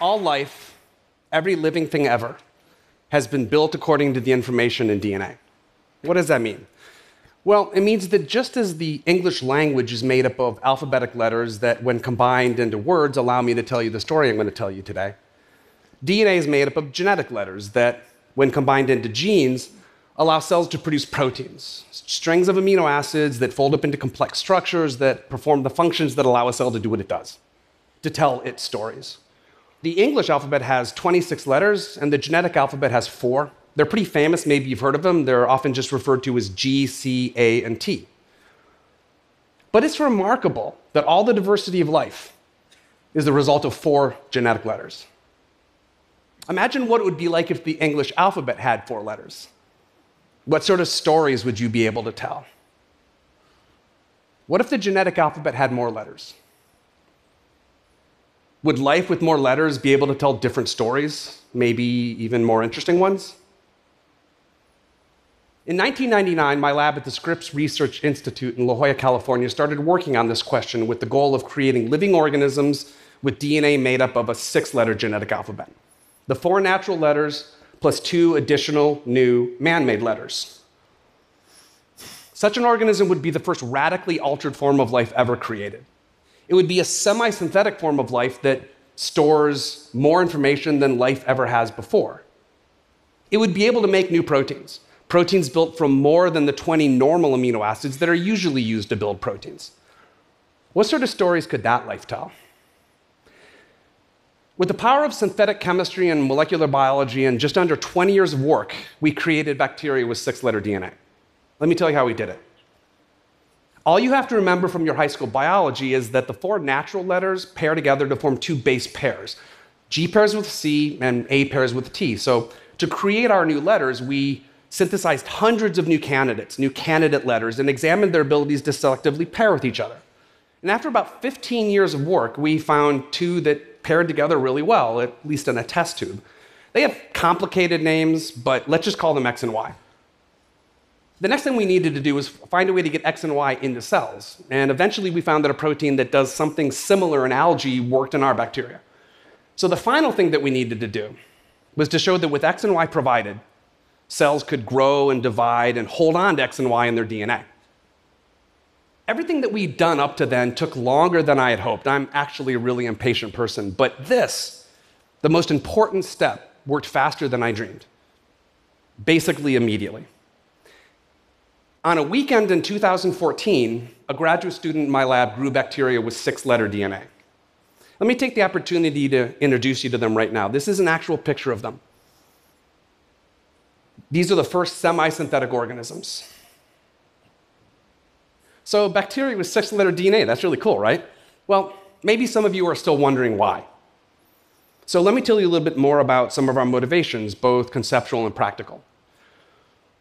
all life, every living thing ever, has been built according to the information in DNA. What does that mean? Well, it means that just as the English language is made up of alphabetic letters that, when combined into words, allow me to tell you the story I'm going to tell you today, DNA is made up of genetic letters that, when combined into genes, allow cells to produce proteins, strings of amino acids that fold up into complex structures that perform the functions that allow a cell to do what it does, to tell its stories. The English alphabet has 26 letters, and the genetic alphabet has four. They're pretty famous, maybe you've heard of them. They're often just referred to as G, C, A, and T. But it's remarkable that all the diversity of life is the result of four genetic letters. Imagine what it would be like if the English alphabet had four letters. What sort of stories would you be able to tell? What if the genetic alphabet had more letters? Would life with more letters be able to tell different stories, maybe even more interesting ones? In 1999, my lab at the Scripps Research Institute in La Jolla, California, started working on this question with the goal of creating living organisms with DNA made up of a six letter genetic alphabet. The four natural letters plus two additional new man made letters. Such an organism would be the first radically altered form of life ever created. It would be a semi synthetic form of life that stores more information than life ever has before. It would be able to make new proteins proteins built from more than the 20 normal amino acids that are usually used to build proteins. What sort of stories could that life tell? With the power of synthetic chemistry and molecular biology and just under 20 years of work, we created bacteria with six letter DNA. Let me tell you how we did it. All you have to remember from your high school biology is that the four natural letters pair together to form two base pairs G pairs with C and A pairs with T. So, to create our new letters, we synthesized hundreds of new candidates, new candidate letters, and examined their abilities to selectively pair with each other. And after about 15 years of work, we found two that paired together really well, at least in a test tube. They have complicated names, but let's just call them X and Y. The next thing we needed to do was find a way to get X and Y into cells. And eventually we found that a protein that does something similar in algae worked in our bacteria. So the final thing that we needed to do was to show that with X and Y provided, cells could grow and divide and hold on to X and Y in their DNA. Everything that we'd done up to then took longer than I had hoped. I'm actually a really impatient person, but this, the most important step, worked faster than I dreamed. Basically, immediately. On a weekend in 2014, a graduate student in my lab grew bacteria with six letter DNA. Let me take the opportunity to introduce you to them right now. This is an actual picture of them. These are the first semi synthetic organisms. So, bacteria with six letter DNA, that's really cool, right? Well, maybe some of you are still wondering why. So, let me tell you a little bit more about some of our motivations, both conceptual and practical.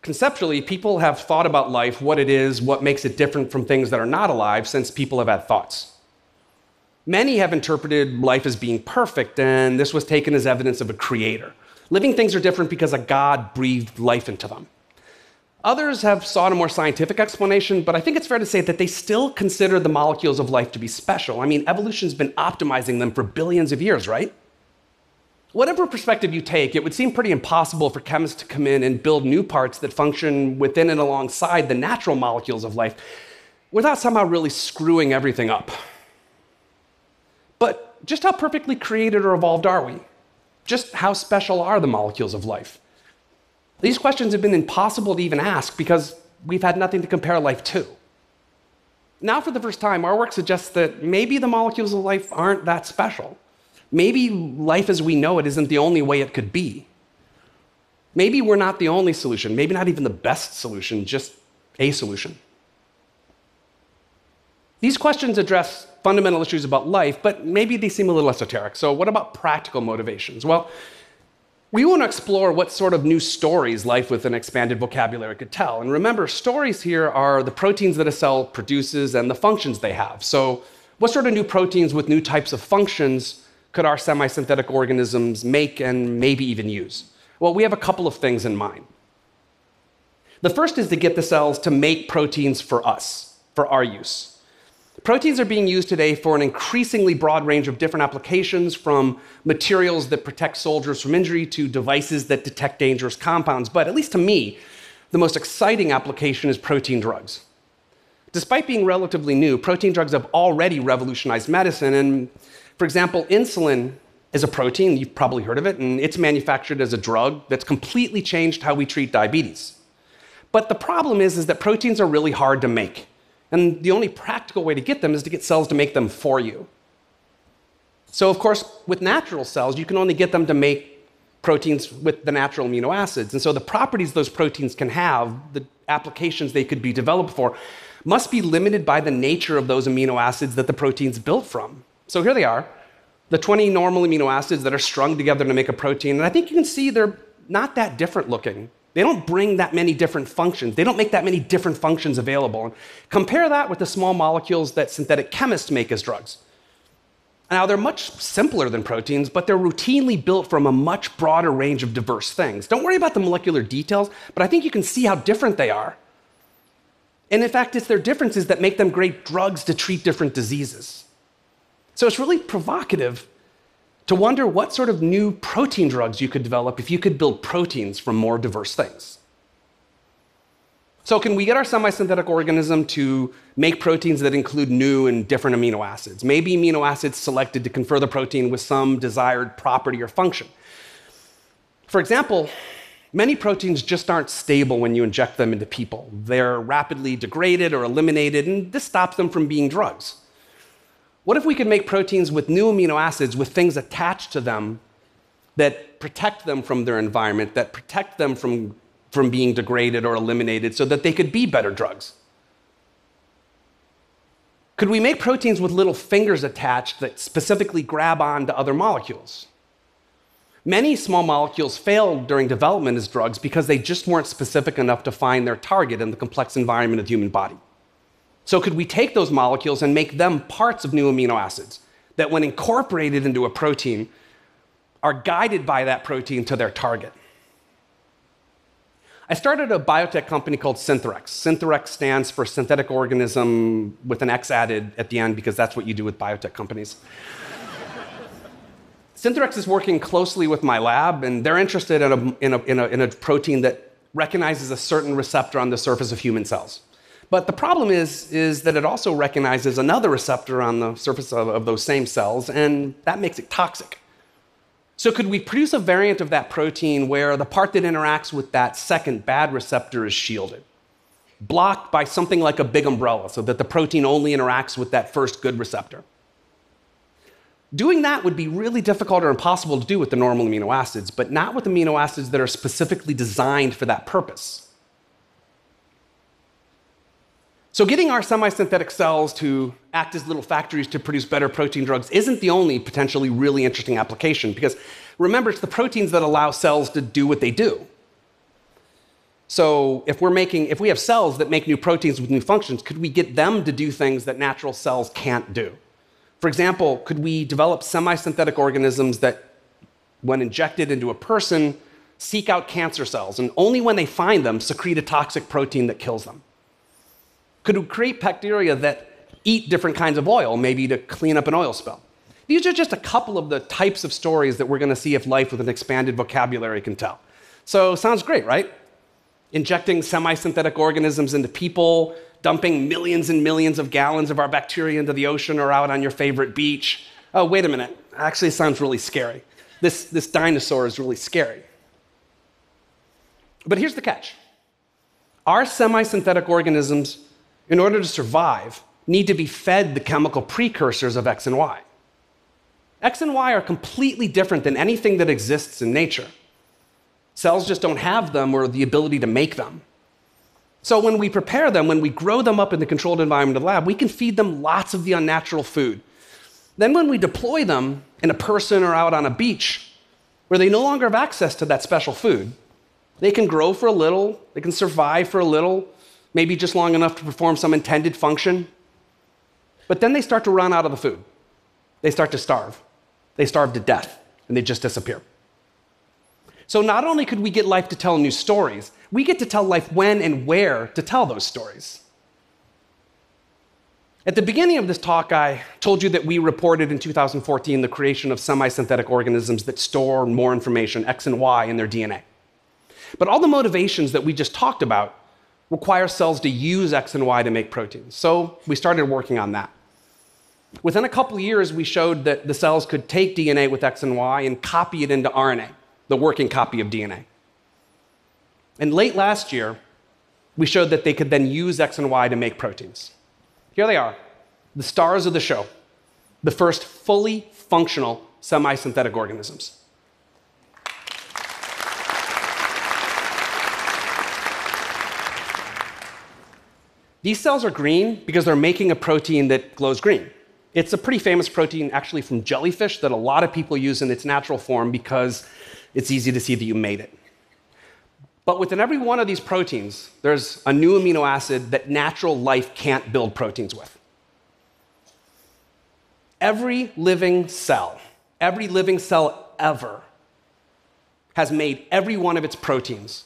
Conceptually, people have thought about life, what it is, what makes it different from things that are not alive, since people have had thoughts. Many have interpreted life as being perfect, and this was taken as evidence of a creator. Living things are different because a God breathed life into them. Others have sought a more scientific explanation, but I think it's fair to say that they still consider the molecules of life to be special. I mean, evolution's been optimizing them for billions of years, right? Whatever perspective you take, it would seem pretty impossible for chemists to come in and build new parts that function within and alongside the natural molecules of life without somehow really screwing everything up. But just how perfectly created or evolved are we? Just how special are the molecules of life? These questions have been impossible to even ask because we've had nothing to compare life to. Now, for the first time, our work suggests that maybe the molecules of life aren't that special. Maybe life as we know it isn't the only way it could be. Maybe we're not the only solution, maybe not even the best solution, just a solution. These questions address fundamental issues about life, but maybe they seem a little esoteric. So, what about practical motivations? Well, we want to explore what sort of new stories life with an expanded vocabulary could tell. And remember, stories here are the proteins that a cell produces and the functions they have. So, what sort of new proteins with new types of functions could our semi synthetic organisms make and maybe even use? Well, we have a couple of things in mind. The first is to get the cells to make proteins for us, for our use. Proteins are being used today for an increasingly broad range of different applications, from materials that protect soldiers from injury to devices that detect dangerous compounds. But at least to me, the most exciting application is protein drugs. Despite being relatively new, protein drugs have already revolutionized medicine. And for example, insulin is a protein, you've probably heard of it, and it's manufactured as a drug that's completely changed how we treat diabetes. But the problem is, is that proteins are really hard to make. And the only practical way to get them is to get cells to make them for you. So, of course, with natural cells, you can only get them to make proteins with the natural amino acids. And so the properties those proteins can have, the applications they could be developed for, must be limited by the nature of those amino acids that the protein's built from. So here they are, the 20 normal amino acids that are strung together to make a protein. And I think you can see they're not that different looking. They don't bring that many different functions. They don't make that many different functions available. And compare that with the small molecules that synthetic chemists make as drugs. Now, they're much simpler than proteins, but they're routinely built from a much broader range of diverse things. Don't worry about the molecular details, but I think you can see how different they are. And in fact, it's their differences that make them great drugs to treat different diseases. So it's really provocative to wonder what sort of new protein drugs you could develop if you could build proteins from more diverse things. So, can we get our semi synthetic organism to make proteins that include new and different amino acids? Maybe amino acids selected to confer the protein with some desired property or function. For example, many proteins just aren't stable when you inject them into people. They're rapidly degraded or eliminated, and this stops them from being drugs. What if we could make proteins with new amino acids with things attached to them that protect them from their environment, that protect them from, from being degraded or eliminated so that they could be better drugs? Could we make proteins with little fingers attached that specifically grab on to other molecules? Many small molecules failed during development as drugs because they just weren't specific enough to find their target in the complex environment of the human body. So, could we take those molecules and make them parts of new amino acids that, when incorporated into a protein, are guided by that protein to their target? I started a biotech company called Syntherex. Syntherex stands for synthetic organism with an X added at the end because that's what you do with biotech companies. Syntherex is working closely with my lab, and they're interested in a, in, a, in, a, in a protein that recognizes a certain receptor on the surface of human cells. But the problem is, is that it also recognizes another receptor on the surface of, of those same cells, and that makes it toxic. So, could we produce a variant of that protein where the part that interacts with that second bad receptor is shielded, blocked by something like a big umbrella, so that the protein only interacts with that first good receptor? Doing that would be really difficult or impossible to do with the normal amino acids, but not with amino acids that are specifically designed for that purpose. So, getting our semi synthetic cells to act as little factories to produce better protein drugs isn't the only potentially really interesting application, because remember, it's the proteins that allow cells to do what they do. So, if we're making, if we have cells that make new proteins with new functions, could we get them to do things that natural cells can't do? For example, could we develop semi synthetic organisms that, when injected into a person, seek out cancer cells and only when they find them secrete a toxic protein that kills them? Could create bacteria that eat different kinds of oil, maybe to clean up an oil spill. These are just a couple of the types of stories that we're going to see if life with an expanded vocabulary can tell. So, sounds great, right? Injecting semi synthetic organisms into people, dumping millions and millions of gallons of our bacteria into the ocean or out on your favorite beach. Oh, wait a minute. Actually, it sounds really scary. This, this dinosaur is really scary. But here's the catch our semi synthetic organisms in order to survive, need to be fed the chemical precursors of X and Y. X and Y are completely different than anything that exists in nature. Cells just don't have them or the ability to make them. So when we prepare them, when we grow them up in the controlled environment of the lab, we can feed them lots of the unnatural food. Then when we deploy them in a person or out on a beach, where they no longer have access to that special food, they can grow for a little, they can survive for a little, maybe just long enough to perform some intended function. But then they start to run out of the food. They start to starve. They starve to death, and they just disappear. So not only could we get life to tell new stories, we get to tell life when and where to tell those stories. At the beginning of this talk, I told you that we reported in 2014 the creation of semi synthetic organisms that store more information, X and Y, in their DNA. But all the motivations that we just talked about require cells to use X and Y to make proteins. So we started working on that. Within a couple years, we showed that the cells could take DNA with X and Y and copy it into RNA, the working copy of DNA. And late last year, we showed that they could then use X and Y to make proteins. Here they are, the stars of the show, the first fully functional semi synthetic organisms. These cells are green because they're making a protein that glows green. It's a pretty famous protein, actually, from jellyfish that a lot of people use in its natural form because it's easy to see that you made it. But within every one of these proteins, there's a new amino acid that natural life can't build proteins with. Every living cell, every living cell ever, has made every one of its proteins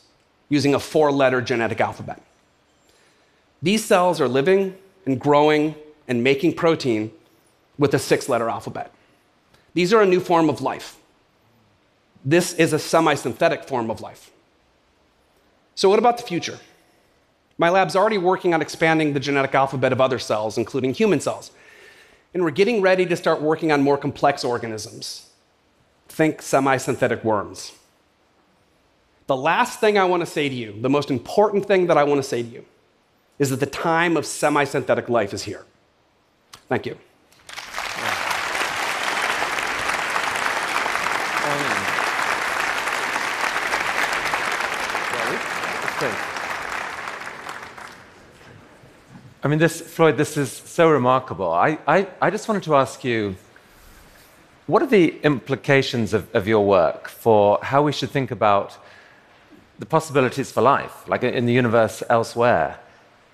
using a four letter genetic alphabet. These cells are living and growing and making protein with a six letter alphabet. These are a new form of life. This is a semi synthetic form of life. So, what about the future? My lab's already working on expanding the genetic alphabet of other cells, including human cells. And we're getting ready to start working on more complex organisms. Think semi synthetic worms. The last thing I want to say to you, the most important thing that I want to say to you, is that the time of semi synthetic life is here. Thank you. I mean, this, Floyd, this is so remarkable. I, I, I just wanted to ask you what are the implications of, of your work for how we should think about the possibilities for life, like in the universe elsewhere?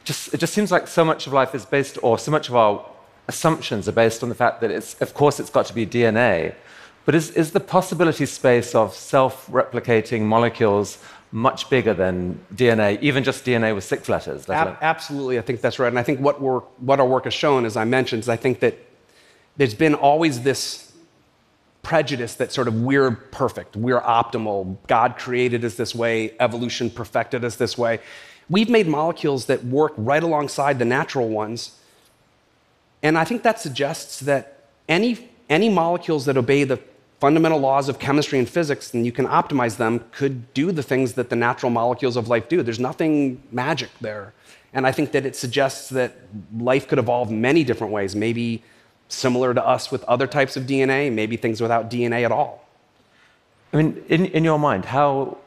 Just, it just seems like so much of life is based, or so much of our assumptions are based on the fact that it's, of course, it's got to be DNA. But is, is the possibility space of self replicating molecules much bigger than DNA, even just DNA with six letters. Ab- absolutely, I think that's right. And I think what, we're, what our work has shown, as I mentioned, is I think that there's been always this prejudice that sort of we're perfect, we're optimal, God created us this way, evolution perfected us this way. We've made molecules that work right alongside the natural ones. And I think that suggests that any, any molecules that obey the fundamental laws of chemistry and physics and you can optimize them could do the things that the natural molecules of life do. There's nothing magic there. And I think that it suggests that life could evolve many different ways, maybe similar to us with other types of DNA, maybe things without DNA at all. I mean, in, in your mind, how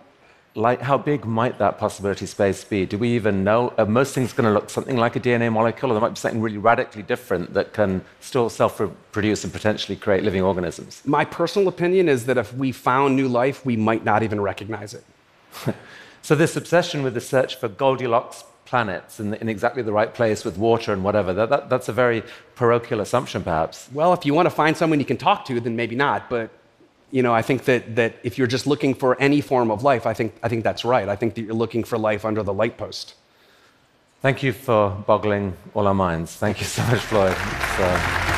like, how big might that possibility space be? Do we even know? Are most things going to look something like a DNA molecule, or there might be something really radically different that can still self reproduce and potentially create living organisms? My personal opinion is that if we found new life, we might not even recognize it. so, this obsession with the search for Goldilocks planets in, in, exactly the right place with water and whatever. That, that, that's a very parochial assumption, perhaps. Well, if you want to find someone you can talk to, then maybe not. But you know, I think that, that if you're just looking for any form of life, I think, I think that's right. I think that you're looking for life under the light post. Thank you for boggling all our minds. Thank you so much, Floyd.